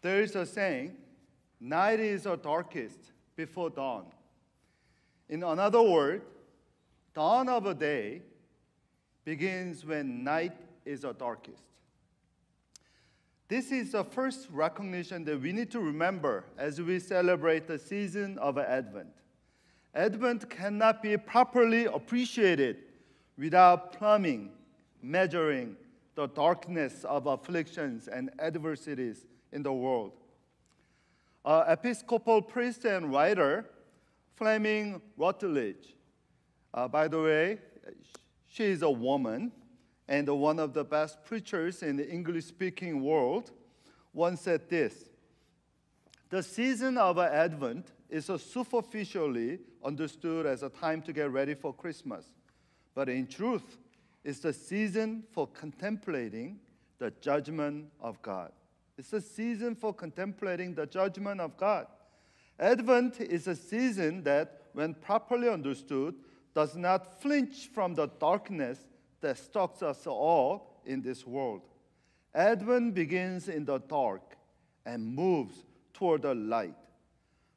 There is a saying, night is the darkest before dawn. In another word, dawn of a day begins when night is the darkest. This is the first recognition that we need to remember as we celebrate the season of Advent. Advent cannot be properly appreciated without plumbing, measuring the darkness of afflictions and adversities in the world. Uh, Episcopal priest and writer Fleming Rutledge, uh, by the way, she is a woman and one of the best preachers in the English speaking world, once said this The season of Advent is superficially understood as a time to get ready for Christmas, but in truth, it's the season for contemplating the judgment of God. It's a season for contemplating the judgment of God. Advent is a season that, when properly understood, does not flinch from the darkness that stalks us all in this world. Advent begins in the dark and moves toward the light.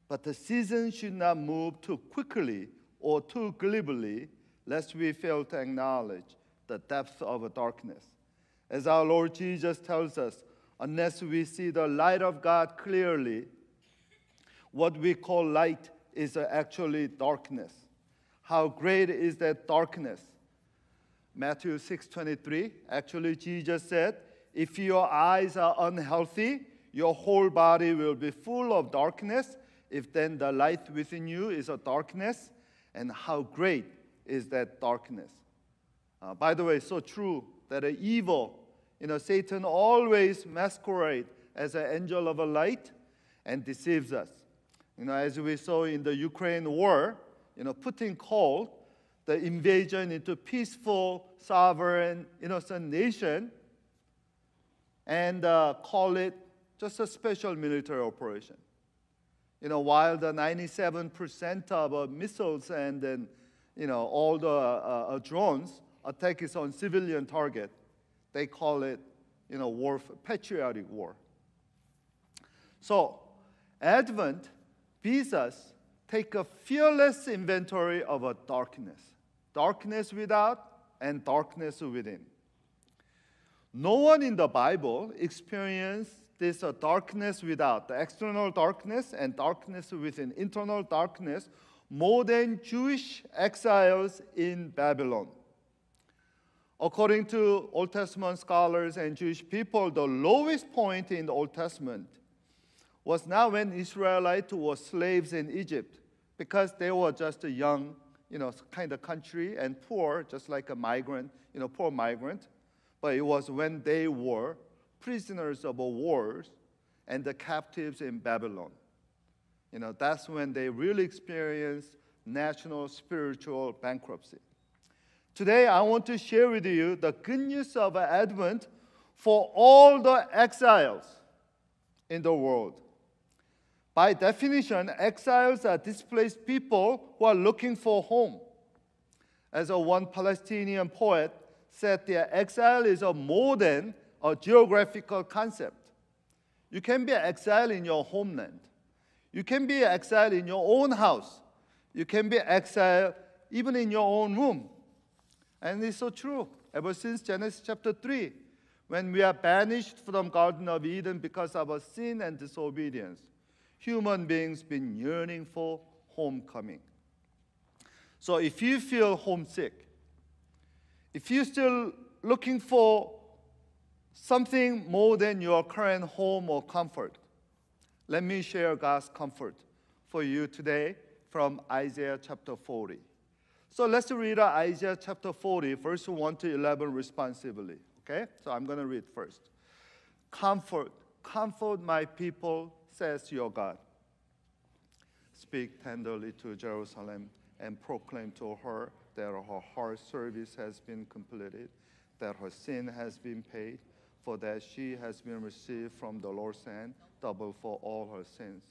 But the season should not move too quickly or too glibly, lest we fail to acknowledge the depth of darkness. As our Lord Jesus tells us, unless we see the light of God clearly, what we call light is actually darkness. How great is that darkness? Matthew 6:23 actually Jesus said, if your eyes are unhealthy, your whole body will be full of darkness. If then the light within you is a darkness, and how great is that darkness? Uh, by the way, so true that evil you know, Satan always masquerades as an angel of a light and deceives us. You know, as we saw in the Ukraine war, you know, Putin called the invasion into peaceful, sovereign, innocent nation and uh, call it just a special military operation. You know, while the 97% of uh, missiles and then, you know, all the uh, uh drones attack is on civilian target, they call it, you know, war, patriotic war. So, Advent bids us take a fearless inventory of a darkness, darkness without and darkness within. No one in the Bible experienced this darkness without, the external darkness and darkness within, internal darkness, more than Jewish exiles in Babylon. According to Old Testament scholars and Jewish people, the lowest point in the Old Testament was not when Israelites were slaves in Egypt, because they were just a young, you know, kind of country and poor, just like a migrant, you know, poor migrant. But it was when they were prisoners of wars and the captives in Babylon. You know, that's when they really experienced national spiritual bankruptcy. Today, I want to share with you the good news of Advent for all the exiles in the world. By definition, exiles are displaced people who are looking for home. As a one Palestinian poet said, the exile is a more than a geographical concept. You can be exiled in your homeland. You can be exiled in your own house. You can be exiled even in your own room. And it's so true. Ever since Genesis chapter 3, when we are banished from Garden of Eden because of our sin and disobedience, human beings been yearning for homecoming. So if you feel homesick, if you're still looking for something more than your current home or comfort, let me share God's comfort for you today from Isaiah chapter 40. So let's read Isaiah chapter 40, verse 1 to 11 responsively. Okay? So I'm going to read first. Comfort, comfort my people, says your God. Speak tenderly to Jerusalem and proclaim to her that her heart service has been completed, that her sin has been paid, for that she has been received from the Lord's hand, double for all her sins.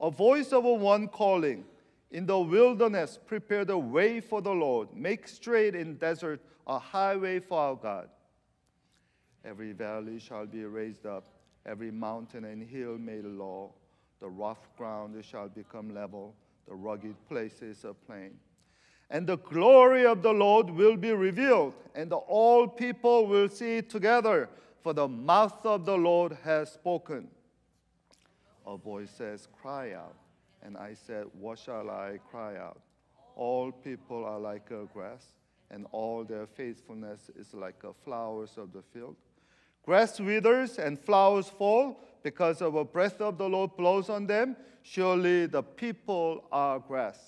A voice of one calling, in the wilderness, prepare the way for the Lord. Make straight in desert a highway for our God. Every valley shall be raised up, every mountain and hill made low. The rough ground shall become level, the rugged places a plain. And the glory of the Lord will be revealed, and all people will see it together, for the mouth of the Lord has spoken. A voice says, Cry out. And I said, What shall I cry out? All people are like grass, and all their faithfulness is like flowers of the field. Grass withers and flowers fall because of a breath of the Lord blows on them. Surely the people are grass.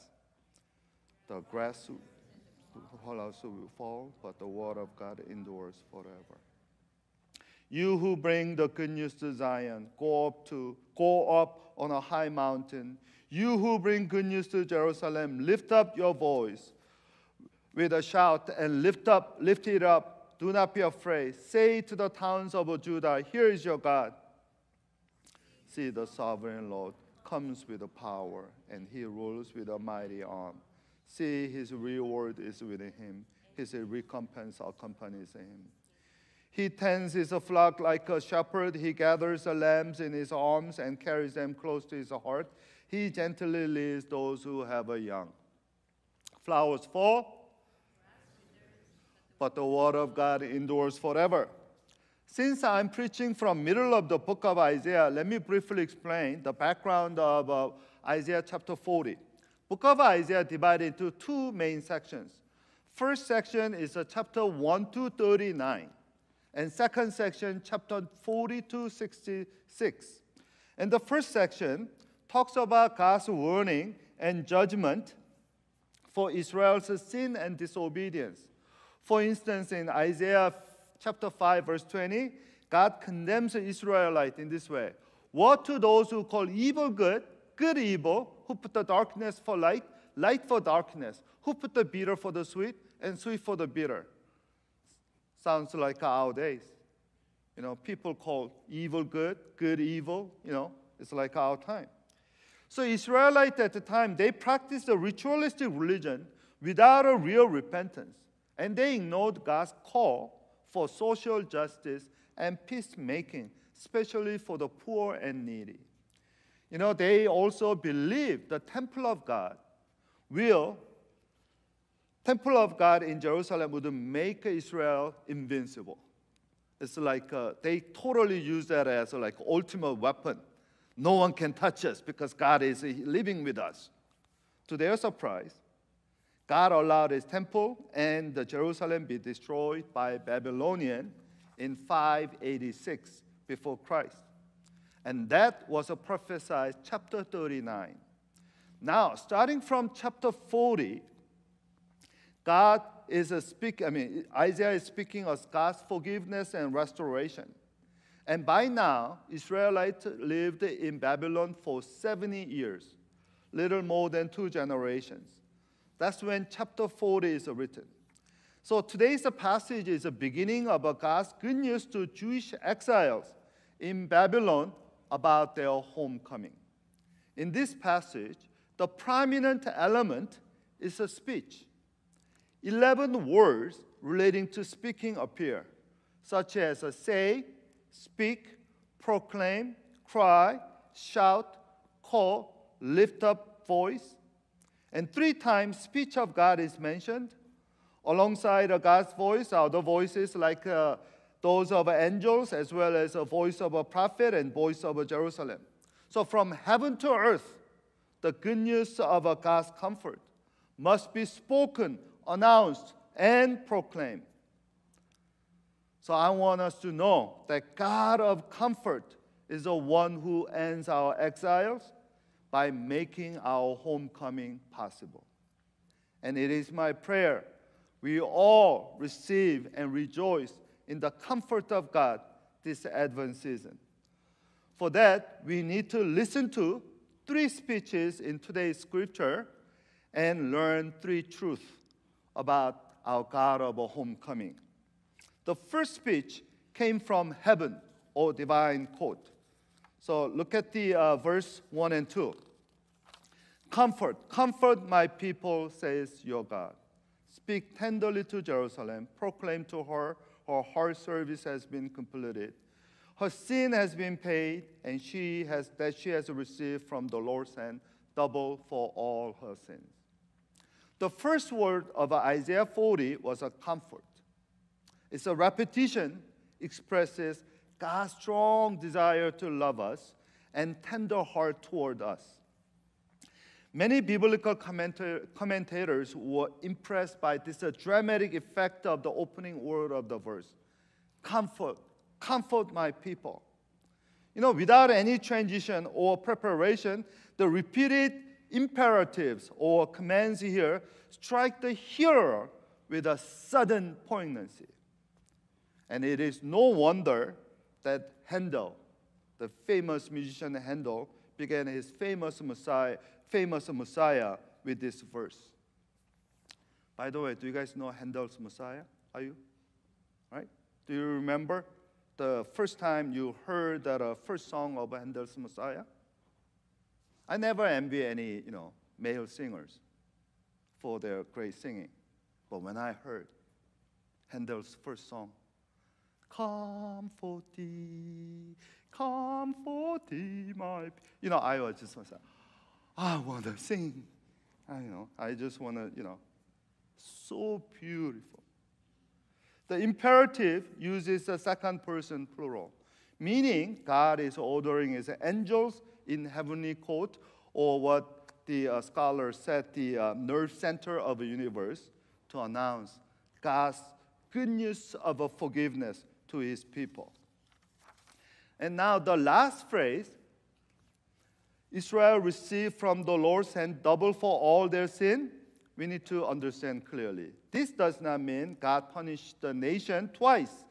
The grass will fall, but the word of God endures forever. You who bring the good news to Zion, go up to go up on a high mountain. You who bring good news to Jerusalem, lift up your voice with a shout and lift up, lift it up. Do not be afraid. Say to the towns of Judah, Here is your God. See, the sovereign Lord comes with power, and he rules with a mighty arm. See, his reward is within him, his recompense accompanies him. He tends his flock like a shepherd. He gathers the lambs in his arms and carries them close to his heart. He gently leads those who have a young. Flowers fall, but the word of God endures forever. Since I'm preaching from middle of the book of Isaiah, let me briefly explain the background of uh, Isaiah chapter 40. Book of Isaiah divided into two main sections. First section is chapter 1 to 39 and second section, chapter 40 to 66. And the first section talks about God's warning and judgment for Israel's sin and disobedience. For instance, in Isaiah chapter 5, verse 20, God condemns the Israelite in this way What to those who call evil good, good evil, who put the darkness for light, light for darkness, who put the bitter for the sweet, and sweet for the bitter. Sounds like our days. You know, people call evil good, good evil. You know, it's like our time. So Israelites at the time, they practiced a ritualistic religion without a real repentance. And they ignored God's call for social justice and peacemaking, especially for the poor and needy. You know, they also believed the temple of God will temple of God in Jerusalem would make Israel invincible. It's like uh, they totally use that as like ultimate weapon. No one can touch us because God is living with us. To their surprise, God allowed his temple and Jerusalem be destroyed by Babylonian in 586 before Christ. And that was a prophesied chapter 39. Now, starting from chapter 40, God is a speak, I mean, Isaiah is speaking of God's forgiveness and restoration. And by now, Israelites lived in Babylon for 70 years, little more than two generations. That's when chapter 40 is written. So today's passage is the beginning of God's good news to Jewish exiles in Babylon about their homecoming. In this passage, the prominent element is a speech. 11 words relating to speaking appear, such as say, speak, proclaim, cry, shout, call, lift up voice. And three times speech of God is mentioned. Alongside God's voice are the voices like uh, those of angels, as well as a voice of a prophet and voice of Jerusalem. So from heaven to earth, the good news of God's comfort must be spoken announced, and proclaimed. So I want us to know that God of comfort is the one who ends our exiles by making our homecoming possible. And it is my prayer we all receive and rejoice in the comfort of God this Advent season. For that, we need to listen to three speeches in today's scripture and learn three truths about our God of a homecoming. The first speech came from heaven or divine court. So look at the uh, verse 1 and 2. Comfort, comfort my people, says your God. Speak tenderly to Jerusalem, proclaim to her her heart service has been completed. her sin has been paid, and she has that she has received from the Lord's hand double for all her sins. The first word of Isaiah 40 was a comfort. It's a repetition expresses God's strong desire to love us and tender heart toward us. Many biblical commentators were impressed by this dramatic effect of the opening word of the verse. Comfort, comfort my people. You know, without any transition or preparation, the repeated imperatives or commands here strike the hearer with a sudden poignancy. And it is no wonder that Handel, the famous musician Handel, began his famous Messiah, famous Messiah with this verse. By the way, do you guys know Handel's Messiah? Are you? Right? Do you remember the first time you heard that uh, first song of Handel's Messiah? I never envy any, you know, male singers for their great singing. But when I heard Handel's first song, Comfort thee, comfort thee, my. You know, I was just like, I want to sing. I you know, I just want to, you know, so beautiful. The imperative uses the second person plural, meaning God is ordering his angels in heavenly court, or what the uh, said, the uh, nerve center of the universe, to announce God's good news of forgiveness to his people. And now the last phrase Israel received from the Lord's hand double for all their sin. We need to understand clearly. This does not mean God punished the nation twice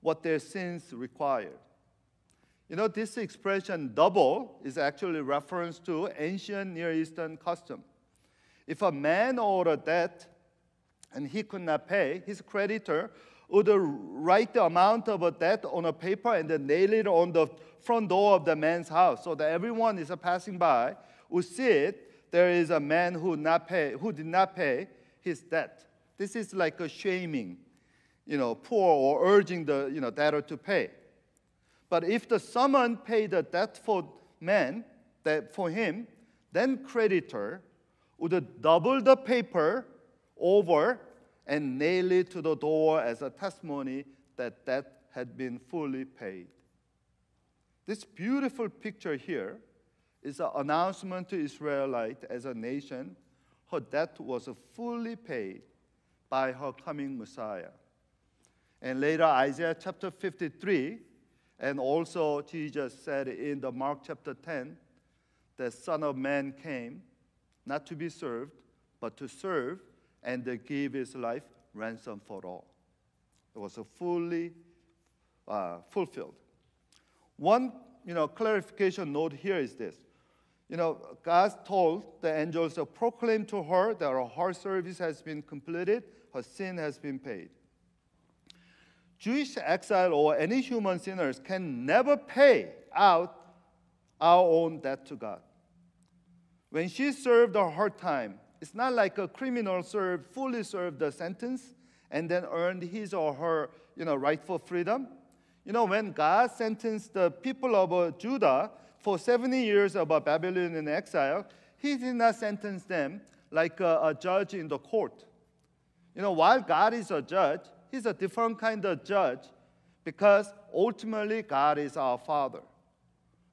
what their sins required. You know, this expression double is actually reference to ancient Near Eastern custom. If a man owed a debt and he could not pay, his creditor would uh, write the amount of a debt on a paper and then nail it on the front door of the man's house so that everyone is passing by would see it. There is a man who, not pay, who did not pay his debt. This is like a shaming, you know, poor or urging the you know, debtor to pay. But if the someone paid the debt for man, that for him, then creditor would double the paper over and nail it to the door as a testimony that that had been fully paid. This beautiful picture here is an announcement to Israelite as a nation her debt was fully paid by her coming Messiah. And later, Isaiah chapter 53 and also, Jesus said in the Mark chapter 10, the Son of Man came not to be served, but to serve and to give his life ransom for all. It was fully uh, fulfilled. One, you know, clarification note here is this. You know, God told the angels to proclaim to her that her service has been completed, her sin has been paid. Jewish exile or any human sinners can never pay out our own debt to God. When she served her hard time, it's not like a criminal served, fully served the sentence and then earned his or her you know, rightful freedom. You know, when God sentenced the people of uh, Judah for 70 years of Babylonian exile, he did not sentence them like a, a judge in the court. You know, while God is a judge, He's a different kind of judge because ultimately God is our Father.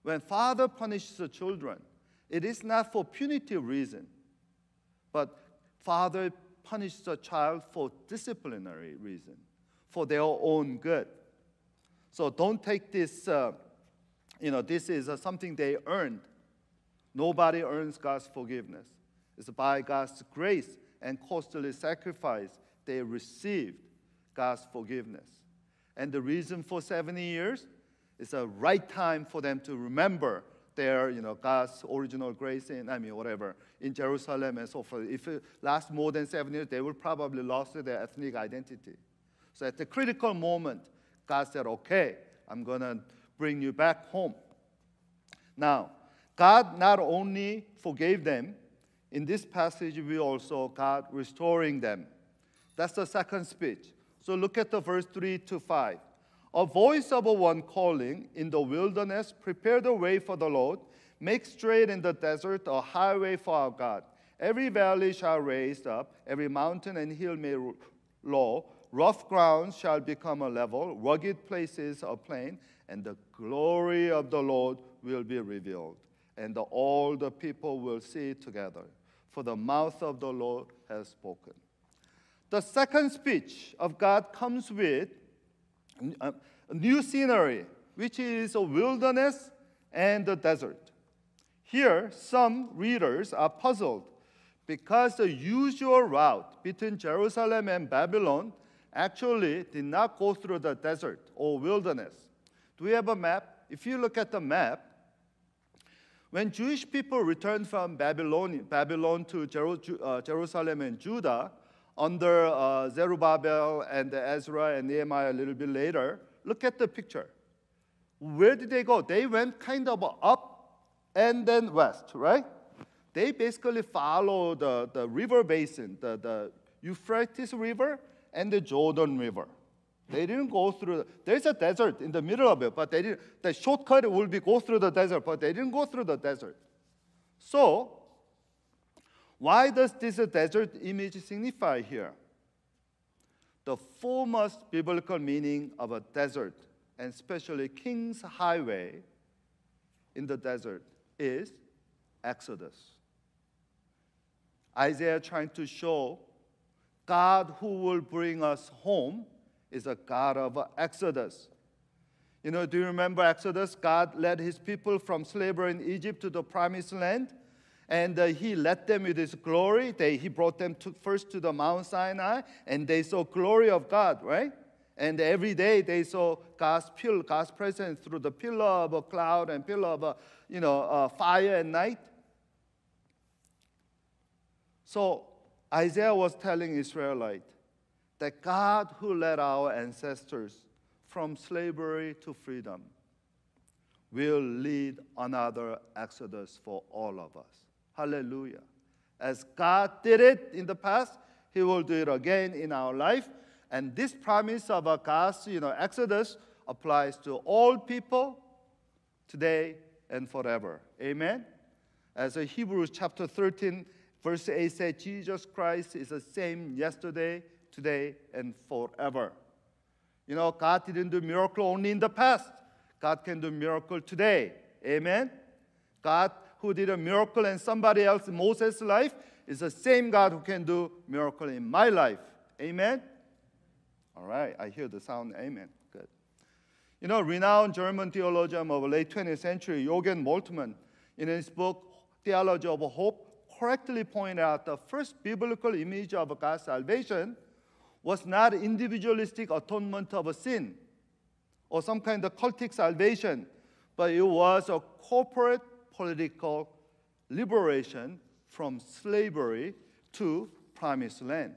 When Father punishes the children, it is not for punitive reason, but Father punishes a child for disciplinary reason, for their own good. So don't take this, uh, you know, this is uh, something they earned. Nobody earns God's forgiveness. It's by God's grace and costly sacrifice they received God's forgiveness. And the reason for 70 years is a right time for them to remember their, you know, God's original grace in, I mean, whatever, in Jerusalem and so forth. If it lasts more than seven years, they will probably lost their ethnic identity. So at the critical moment, God said, okay, I'm going to bring you back home. Now, God not only forgave them, in this passage, we also God restoring them. That's the second speech. So look at the verse 3 to 5. A voice of a one calling in the wilderness, prepare the way for the Lord, make straight in the desert a highway for our God. Every valley shall raise up, every mountain and hill may low. Rough ground shall become a level, rugged places a plain, and the glory of the Lord will be revealed, and the, all the people will see it together. For the mouth of the Lord has spoken. The second speech of God comes with a new scenery, which is a wilderness and a desert. Here, some readers are puzzled because the usual route between Jerusalem and Babylon actually did not go through the desert or wilderness. Do we have a map? If you look at the map, when Jewish people returned from Babylon, Babylon to uh, Jerusalem and Judah, under uh, Zerubbabel and Ezra and Nehemiah a little bit later, look at the picture. Where did they go? They went kind of up and then west, right? They basically follow the, the river basin, the, the Euphrates River and the Jordan River. They didn't go through. There's a desert in the middle of it, but they didn't. The shortcut will be go through the desert, but they didn't go through the desert. So why does this desert image signify here? The foremost biblical meaning of a desert, and especially King's Highway in the desert, is Exodus. Isaiah trying to show God who will bring us home is a God of Exodus. You know, do you remember Exodus? God led his people from slavery in Egypt to the promised land and uh, he led them with his glory. They, he brought them to, first to the Mount Sinai, and they saw glory of God, right? And every day they saw God's pillar, God's presence through the pillar of a cloud and pillar of a, you know, uh, fire at night. So Isaiah was telling Israelite that God who led our ancestors from slavery to freedom will lead another exodus for all of us. Hallelujah. As God did it in the past, He will do it again in our life. And this promise of a God's you know, Exodus applies to all people today and forever. Amen. As a Hebrews chapter 13, verse 8 says, Jesus Christ is the same yesterday, today, and forever. You know, God didn't do miracle only in the past. God can do miracle today. Amen. God who did a miracle in somebody else, Moses' life, is the same God who can do miracle in my life. Amen? All right, I hear the sound. Amen. Good. You know, renowned German theologian of the late 20th century, Jürgen Moltmann, in his book Theology of Hope, correctly pointed out the first biblical image of God's salvation was not individualistic atonement of a sin or some kind of cultic salvation, but it was a corporate political liberation from slavery to promised land.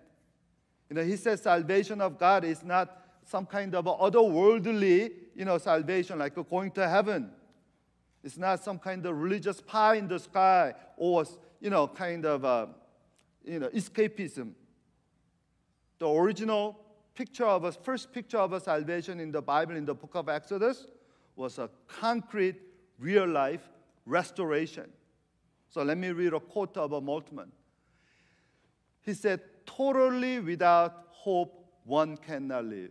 You know, he says salvation of God is not some kind of otherworldly, you know, salvation like going to heaven. It's not some kind of religious pie in the sky or, you know, kind of, uh, you know, escapism. The original picture of us, first picture of a salvation in the Bible, in the book of Exodus, was a concrete, real life restoration. So let me read a quote of a Moltmann. He said, Totally without hope, one cannot live.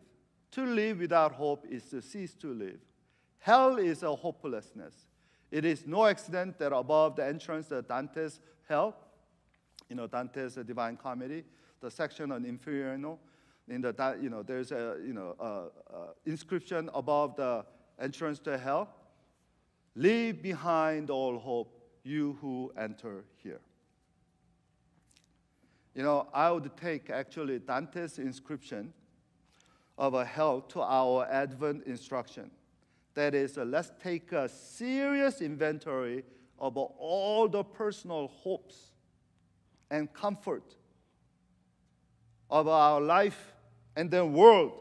To live without hope is to cease to live. Hell is a hopelessness. It is no accident that above the entrance of Dante's hell, you know, Dante's Divine Comedy, the section on Inferno, in the, you know, there's a, you know, inscription above the entrance to hell Leave behind all hope, you who enter here. You know, I would take actually Dante's inscription of a hell to our Advent instruction. That is, uh, let's take a serious inventory of all the personal hopes and comfort of our life and the world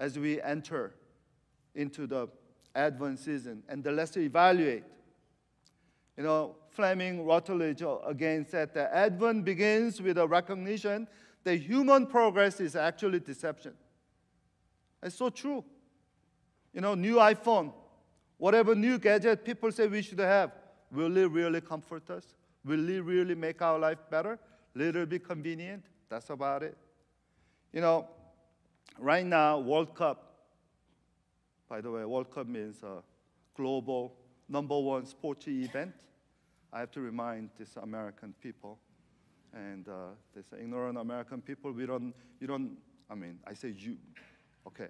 as we enter into the Advent season, and let's evaluate. You know, Fleming Rutledge again said that Advent begins with a recognition that human progress is actually deception. It's so true. you know, new iPhone, whatever new gadget people say we should have, will it really comfort us? Will it really make our life better? Little bit convenient? That's about it. You know, right now, World Cup, by the way, World Cup means a global number one sports event. I have to remind these American people and uh, these ignorant American people, we don't, you don't, I mean, I say you, okay.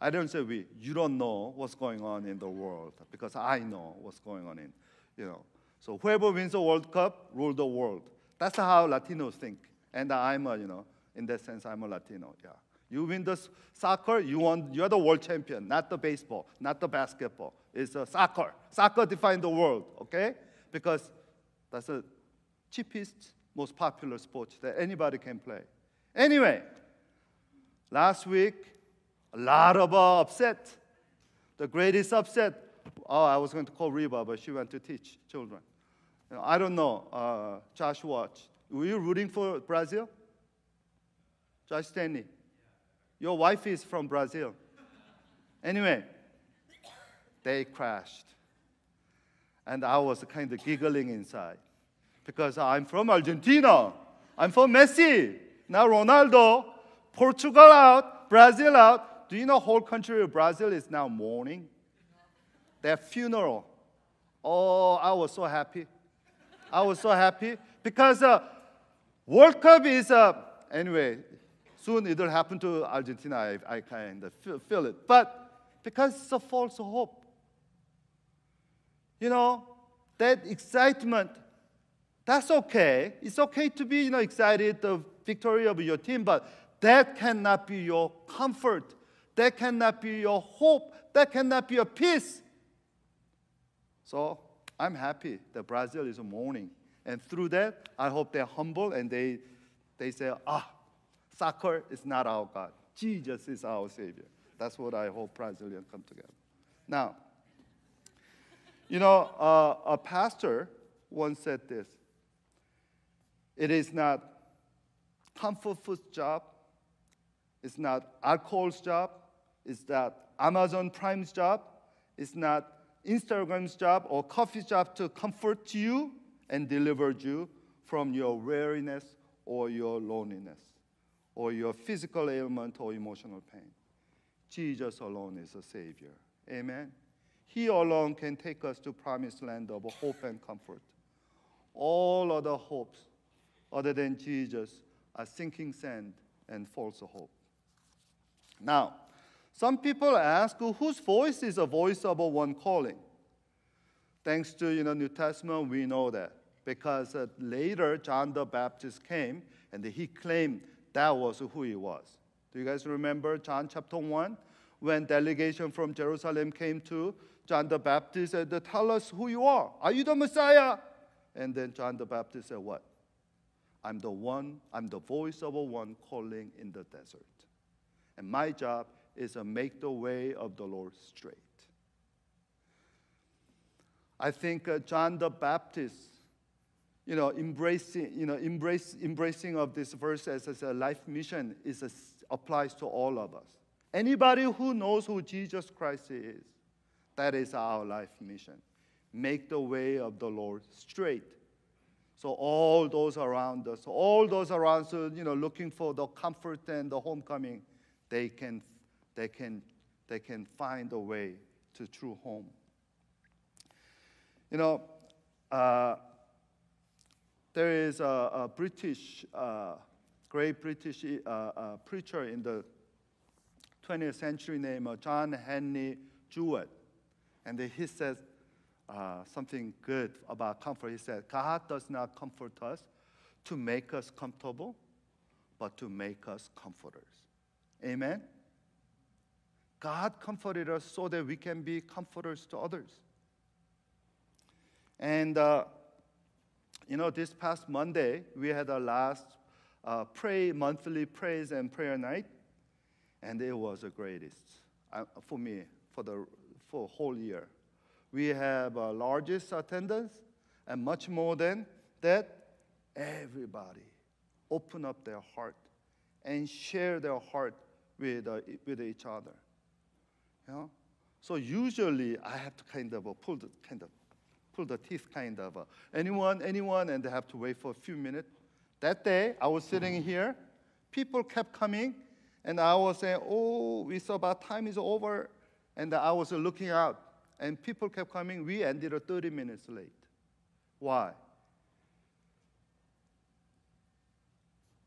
I don't say we, you don't know what's going on in the world because I know what's going on in, you know. So whoever wins the World Cup, rule the world. That's how Latinos think. And I'm a, you know, in that sense, I'm a Latino, yeah. You win the soccer, you want, you're the world champion, not the baseball, not the basketball. It's a soccer. Soccer defines the world, okay? Because that's the cheapest, most popular sport that anybody can play. Anyway, last week, a lot of uh, upset. The greatest upset. Oh, I was going to call Reba, but she went to teach children. You know, I don't know. Uh, Josh Watch. Were you rooting for Brazil? Josh Stanley. Your wife is from Brazil. Anyway, they crashed. And I was kind of giggling inside because I'm from Argentina. I'm from Messi. Now Ronaldo, Portugal out, Brazil out. Do you know whole country of Brazil is now mourning? Their funeral. Oh, I was so happy. I was so happy because uh, World Cup is uh, anyway. Soon it'll happen to Argentina. I, I kind of feel, feel it, but because it's a false hope. You know, that excitement, that's okay. It's okay to be you know, excited the victory of your team, but that cannot be your comfort. That cannot be your hope. That cannot be your peace. So I'm happy that Brazil is mourning. And through that, I hope they're humble and they, they say, ah, soccer is not our God. Jesus is our Savior. That's what I hope Brazilians come together. Now, you know, uh, a pastor once said this it is not comfort food's job, it's not alcohol's job, it's not Amazon Prime's job, it's not Instagram's job or coffee's job to comfort you and deliver you from your weariness or your loneliness or your physical ailment or emotional pain. Jesus alone is a Savior. Amen. He alone can take us to promised land of hope and comfort. All other hopes other than Jesus are sinking sand and false hope. Now, some people ask whose voice is the voice of a one calling? Thanks to you know New Testament, we know that because uh, later John the Baptist came and he claimed that was who he was. Do you guys remember John chapter one when delegation from Jerusalem came to John the Baptist and said, Tell us who you are. Are you the Messiah? And then John the Baptist said, What? I'm the one, I'm the voice of a one calling in the desert. And my job is to make the way of the Lord straight. I think uh, John the Baptist, you know, embracing, you know, embrace, embracing of this verse as, as a life mission is a, applies to all of us. Anybody who knows who Jesus Christ is, that is our life mission. Make the way of the Lord straight. So all those around us, all those around us, you know, looking for the comfort and the homecoming, they can, they can, they can find a way to true home. You know, uh, there is a, a British, uh, great British uh, uh preacher in the 20th century named John Henry Jowett. And he says uh, something good about comfort. He said, God does not comfort us to make us comfortable, but to make us comforters. Amen? God comforted us so that we can be comforters to others. And, uh, you know, this past Monday, we had our last uh, pray, monthly praise and prayer night, and it was the greatest uh, for me, for the for whole year. We have a largest attendance, and much more than that, everybody open up their heart and share their heart with, uh, with each other. You know? So usually I have to kind of pull the kind of pull the teeth kind of uh, anyone anyone and they have to wait for a few minutes. That day I was sitting here, people kept coming, and I was saying, "Oh, we saw about time is over," and I was looking out, and people kept coming. We ended up 30 minutes late. Why?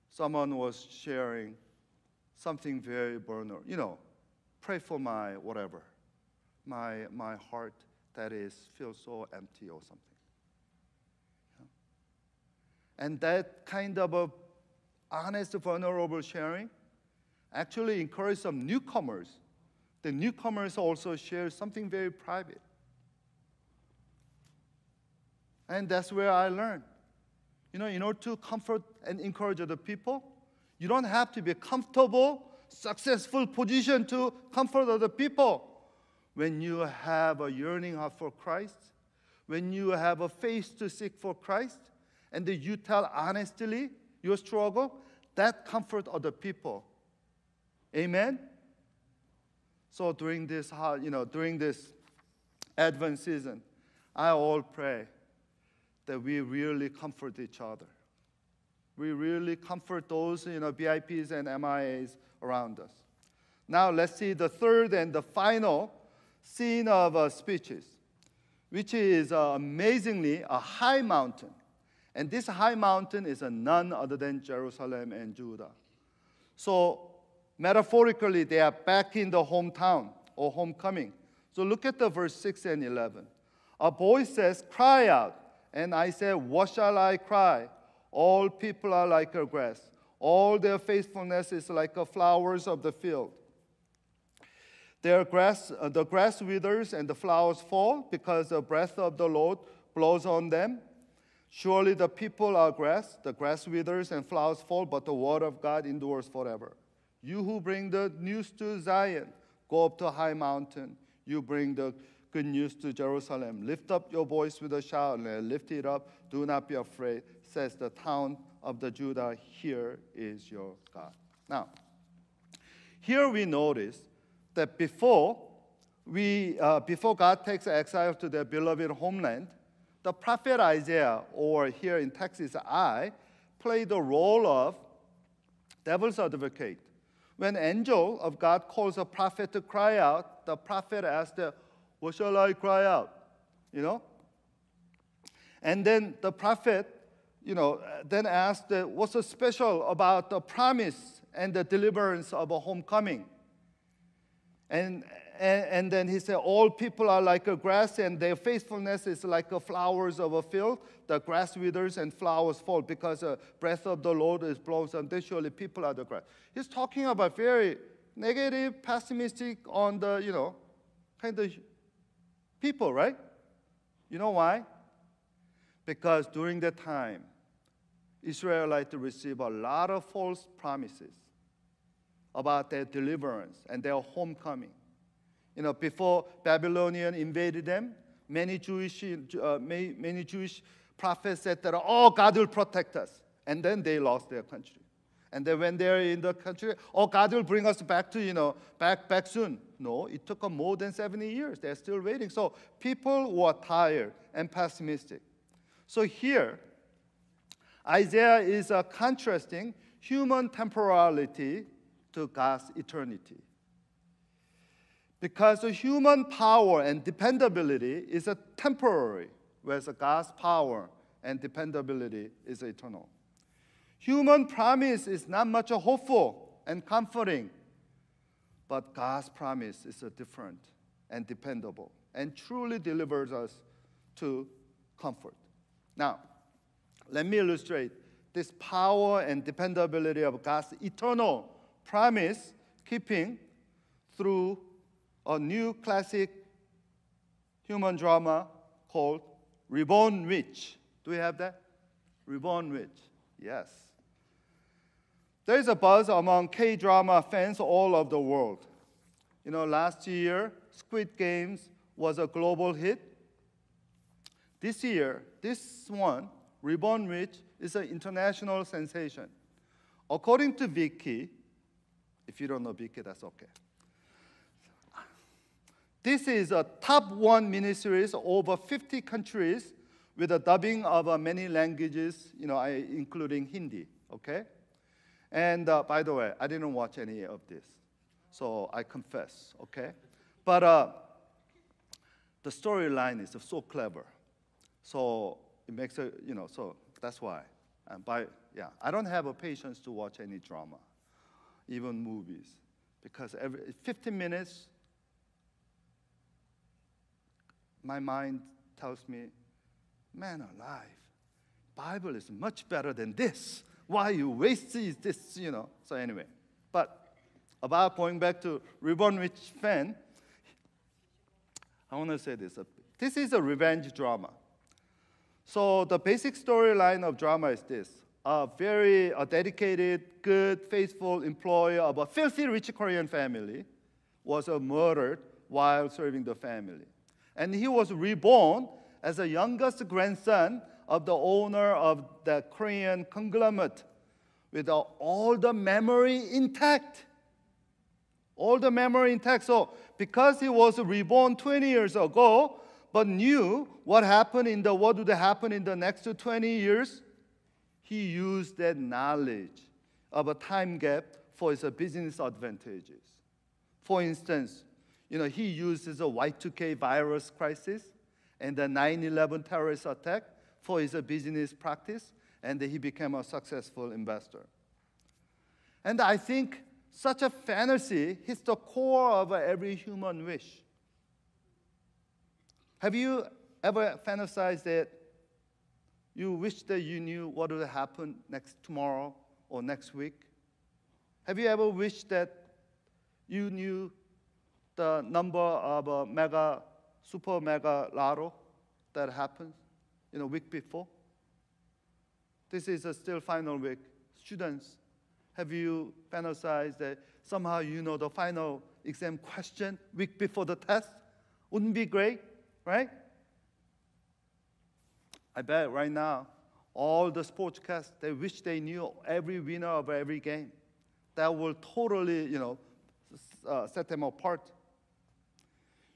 Someone was sharing something very vulnerable. You know, pray for my whatever, my my heart that is feels so empty or something. And that kind of a honest, vulnerable sharing actually encouraged some newcomers. The newcomers also share something very private. And that's where I learned. You know, in order to comfort and encourage other people, you don't have to be a comfortable, successful position to comfort other people. When you have a yearning heart for Christ, when you have a faith to seek for Christ, and you tell honestly your struggle, that comfort other people. Amen. So during this, you know, during this Advent season, I all pray that we really comfort each other. We really comfort those, you know, VIPs and MIAs around us. Now let's see the third and the final scene of uh, speeches, which is uh, amazingly a high mountain. And this high mountain is none other than Jerusalem and Judah. So, metaphorically, they are back in the hometown or homecoming. So, look at the verse 6 and 11. A voice says, Cry out. And I said, What shall I cry? All people are like a grass, all their faithfulness is like the flowers of the field. Their grass, uh, the grass withers and the flowers fall because the breath of the Lord blows on them. Surely the people are grass, the grass withers and flowers fall, but the word of God endures forever. You who bring the news to Zion, go up to a high mountain. You bring the good news to Jerusalem. Lift up your voice with a shout and lift it up. Do not be afraid, says the town of the Judah. Here is your God. Now, here we notice that before we, uh, before God takes exile to their beloved homeland, the prophet Isaiah, or here in Texas, I, played the role of devil's advocate. When angel of God calls a prophet to cry out, the prophet asks, "What shall I cry out?" You know. And then the prophet, you know, then asked, "What's so special about the promise and the deliverance of a homecoming?" And and, and, then he said, All people are like a grass, and their faithfulness is like the flowers of a field. The grass withers and flowers fall because the breath of the Lord is blows, and surely people are the grass. He's talking about very negative, pessimistic on the, you know, kind of people, right? You know why? Because during that time, Israelites received a lot of false promises about their deliverance and their homecoming. You know, before Babylonian invaded them, many Jewish, uh, many, many Jewish prophets said that, oh, God will protect us. And then they lost their country. And then when they're in the country, oh, God will bring us back to, you know, back, back soon. No, it took them more than 70 years. They're still waiting. So people were tired and pessimistic. So here, Isaiah is uh, contrasting human temporality to God's eternity. Because human power and dependability is a temporary, whereas God's power and dependability is eternal. Human promise is not much hopeful and comforting, but God's promise is different and dependable and truly delivers us to comfort. Now, let me illustrate this power and dependability of God's eternal promise keeping through a new classic human drama called Reborn Rich. Do we have that? Reborn Rich. Yes. There is a buzz among K drama fans all over the world. You know, last year, Squid Games was a global hit. This year, this one, Reborn Rich, is an international sensation. According to Viki, if you don't know Viki, that's okay. This is a top one miniseries over 50 countries with a dubbing of uh, many languages, you know, I, including Hindi, okay? And uh, by the way, I didn't watch any of this, so I confess, okay? But uh, the storyline is so clever, so it makes a, you know, so that's why. And by, yeah, I don't have a patience to watch any drama, even movies, because every 15 minutes, my mind tells me, man alive, Bible is much better than this. Why you waste this, you know? So anyway, but about going back to Reborn Rich Fan, I want to say this. This is a revenge drama. So the basic storyline of drama is this. A very a dedicated, good, faithful employee of a filthy rich Korean family was murdered while serving the family. And he was reborn as the youngest grandson of the owner of the Korean conglomerate with all the memory intact. All the memory intact. So, because he was reborn 20 years ago, but knew what happened in the what would happen in the next 20 years, he used that knowledge of a time gap for his business advantages. For instance, you know, he uses a Y2K virus crisis and the 9/11 terrorist attack for his business practice, and he became a successful investor. And I think such a fantasy hits the core of every human wish. Have you ever fantasized that you wish that you knew what would happen next tomorrow or next week? Have you ever wished that you knew the number of mega, super mega lotto that happens in a week before? This is a still final week. Students, have you fantasized that somehow you know the final exam question week before the test? Wouldn't be great, right? I bet right now all the sportscasts they wish they knew every winner of every game. That will totally, you know, uh, set them apart.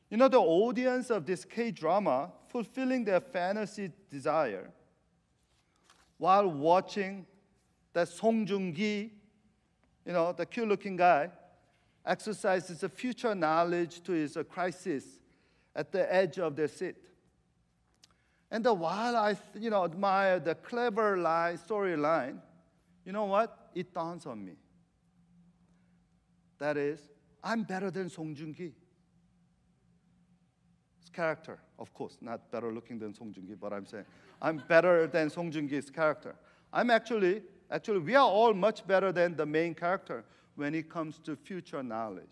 You know, the audience of this K drama fulfilling their fantasy desire while watching that Song Joong-ki, you know, the cute-looking guy, exercises a future knowledge to his crisis at the edge of their seat. And while I, you know, admire the clever line, storyline, you know what? It dawns on me. That is, I'm better than Song Joong-ki His character. Of course, not better looking than Song Joong-ki, but I'm saying I'm better than Song Joong-ki's character. I'm actually, actually, we are all much better than the main character when it comes to future knowledge.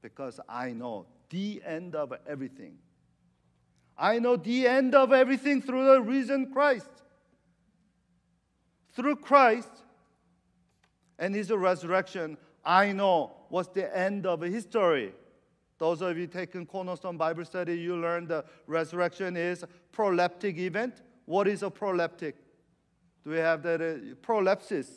Because I know the end of everything. I know the end of everything through the risen Christ. Through Christ and his resurrection, I know what's the end of history. Those of you taking Cornerstone Bible study, you learn the resurrection is proleptic event. What is a proleptic? Do we have that? Uh, prolepsis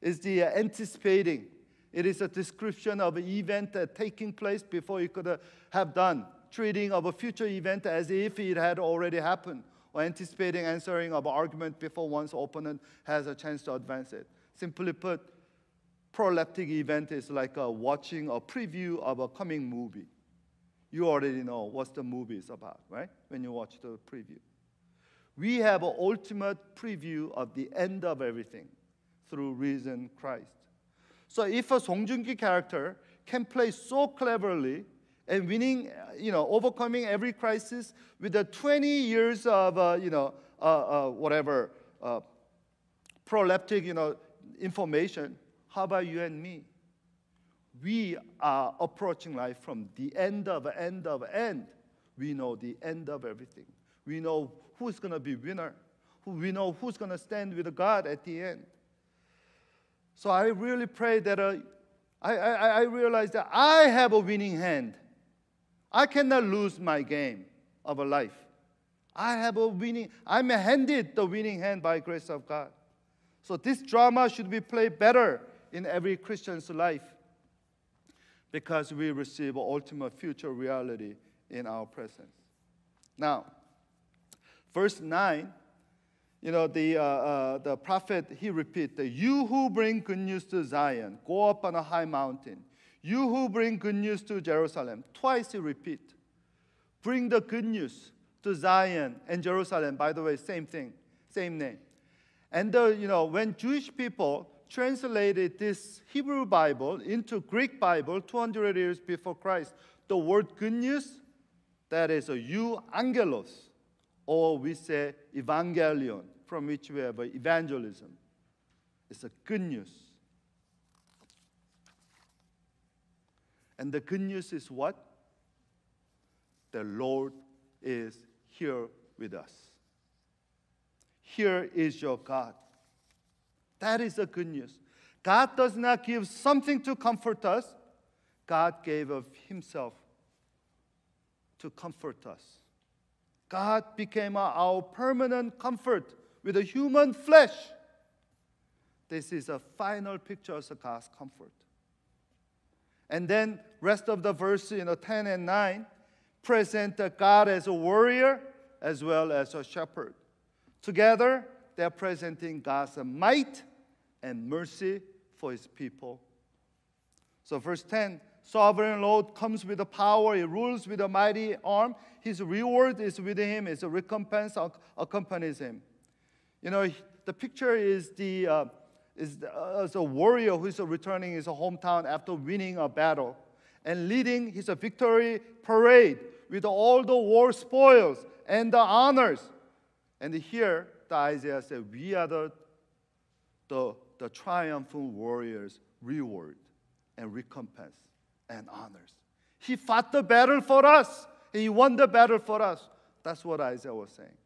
is the anticipating. It is a description of an event taking place before you could uh, have done, treating of a future event as if it had already happened, or anticipating answering of an argument before one's opponent has a chance to advance it. Simply put, proleptic event is like uh, watching a preview of a coming movie you already know what the movie is about, right? When you watch the preview. We have an ultimate preview of the end of everything through risen Christ. So if a Song Joong-ki character can play so cleverly and winning, you know, overcoming every crisis with the 20 years of, uh, you know, uh, uh, whatever, uh, proleptic, you know, information, how about you and me? we are approaching life from the end of end of end. We know the end of everything. We know who's going to be winner. We know who's going to stand with God at the end. So I really pray that uh, I, I, I realize that I have a winning hand. I cannot lose my game of a life. I have a winning, I'm handed the winning hand by grace of God. So this drama should be played better in every Christian's life because we receive ultimate future reality in our presence. Now, verse 9, you know, the, uh, uh, the prophet, he repeat, the, you who bring good news to Zion, go up on a high mountain. You who bring good news to Jerusalem. Twice he repeat. Bring the good news to Zion and Jerusalem. By the way, same thing, same name. And the, you know, when Jewish people translated this Hebrew Bible into Greek Bible 200 years before Christ, the word good news, that is a euangelos, or we say evangelion, from which we have evangelism. It's a good news. And the good news is what? The Lord is here with us. Here is your God. That is the good news. God does not give something to comfort us, God gave of Himself to comfort us. God became our permanent comfort with a human flesh. This is a final picture of God's comfort. And then rest of the verse, you know, 10 and 9 present God as a warrior as well as a shepherd. Together, they're presenting God's might and mercy for his people. So, verse 10 Sovereign Lord comes with the power, he rules with a mighty arm. His reward is with him, his recompense accompanies him. You know, the picture is the uh, is uh, as a warrior who is returning his hometown after winning a battle and leading his victory parade with all the war spoils and the honors. And here, the Isaiah said, We are the, the, the triumphant warriors' reward and recompense and honors. He fought the battle for us. He won the battle for us. That's what Isaiah was saying.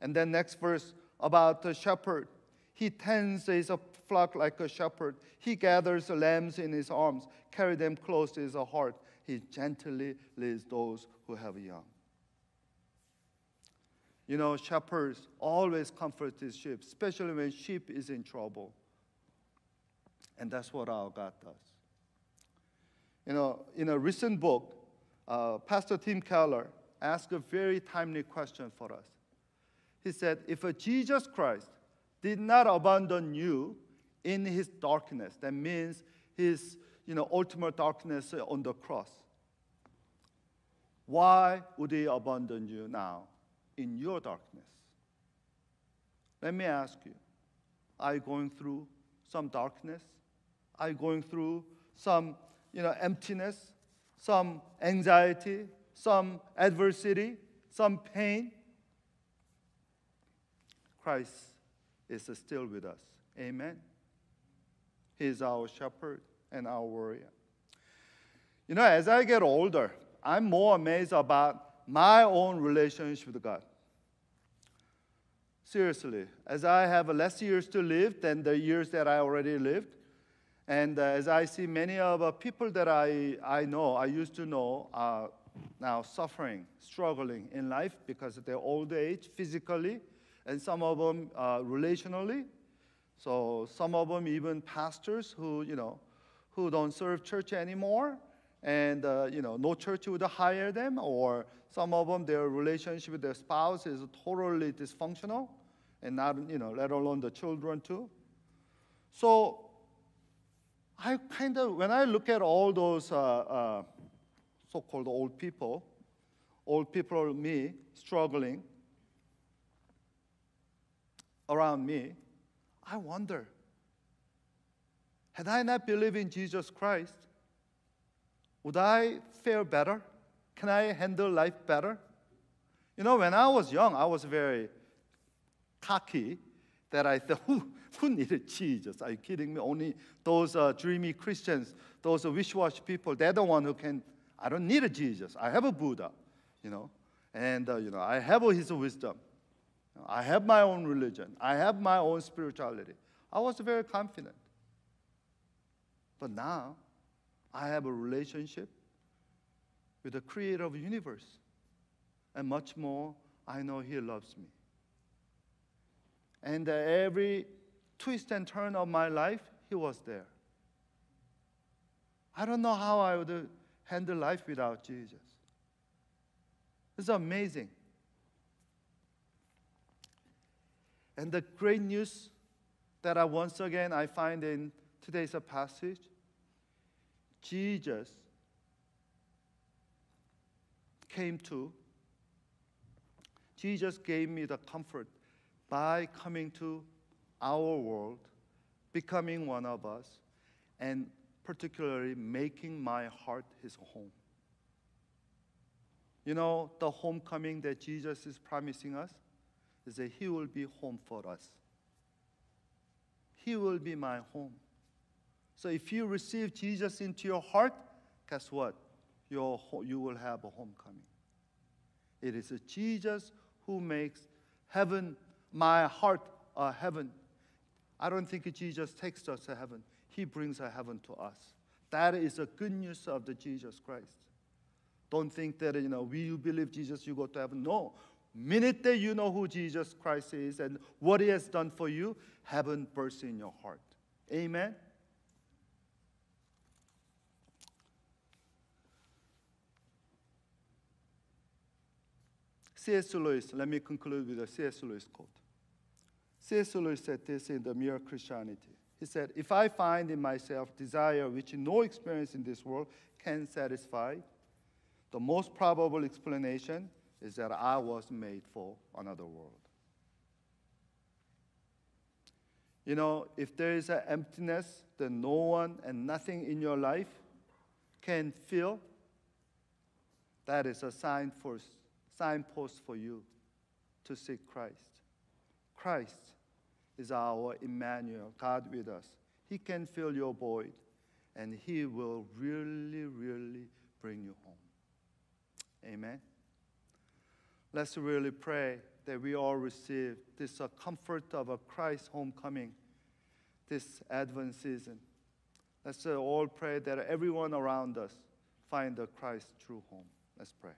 And then next verse about the shepherd. He tends his flock like a shepherd. He gathers the lambs in his arms, carry them close to his heart. He gently leads those who have young. You know, shepherds always comfort his sheep, especially when sheep is in trouble. And that's what our God does. You know, in a recent book, uh, Pastor Tim Keller asked a very timely question for us. He said, If Jesus Christ did not abandon you in his darkness, that means his you know, ultimate darkness on the cross, why would he abandon you now in your darkness? Let me ask you, are you going through some darkness? Are you going through some you know, emptiness, some anxiety, some adversity, some pain? Christ is still with us. Amen. Is our shepherd and our warrior. You know, as I get older, I'm more amazed about my own relationship with God. Seriously, as I have less years to live than the years that I already lived, and uh, as I see many of the people that I, I know, I used to know, are now suffering, struggling in life because of their old age, physically, and some of them uh, relationally. So some of them even pastors who, you know, who don't serve church anymore, and uh, you know, no church would hire them, or some of them their relationship with their spouse is totally dysfunctional, and not, you know, let alone the children too. So I kind of, when I look at all those uh, uh, so-called old people, old people, me, struggling, around me, I wonder had I not believed in Jesus Christ, would I fare better? Can I handle life better? You know, when I was young, I was very cocky that I thought, who, who needed Jesus? Are you kidding me? Only those uh, dreamy Christians, those wish-wash people, they're the one who can, I don't need a Jesus. I have a Buddha, you know, and, uh, you know, I have his wisdom. I have my own religion. I have my own spirituality. I was very confident. But now, I have a relationship with the creator of the universe. And much more, I know he loves me. And uh, every twist and turn of my life, he was there. I don't know how I would handle life without Jesus. It's amazing. And the great news that I once again I find in today's passage, Jesus came to, Jesus gave me the comfort by coming to our world, becoming one of us, and particularly making my heart his home. You know, the homecoming that Jesus is promising us that he will be home for us. He will be my home. So if you receive Jesus into your heart, guess what? Your, you will have a homecoming. It is Jesus who makes heaven, my heart, a heaven. I don't think Jesus takes us to heaven. He brings a heaven to us. That is the good news of the Jesus Christ. Don't think that, you know, we believe Jesus, you go to heaven. No. Minute that you know who Jesus Christ is and what he has done for you, heaven bursts in your heart. Amen. C.S. Lewis, let me conclude with a C.S. Lewis quote. C.S. Lewis said this in The Mere Christianity. He said, If I find in myself desire which no experience in this world can satisfy, the most probable explanation is that I was made for another world. You know, if there is an emptiness that no one and nothing in your life can fill, that is a sign for, signpost for you to seek Christ. Christ is our Emmanuel, God with us. He can fill your void, and He will really, really bring you home. Amen. Let's really pray that we all receive this uh, comfort of a Christ homecoming this Advent season. Let's uh, all pray that everyone around us find the Christ true home. Let's pray.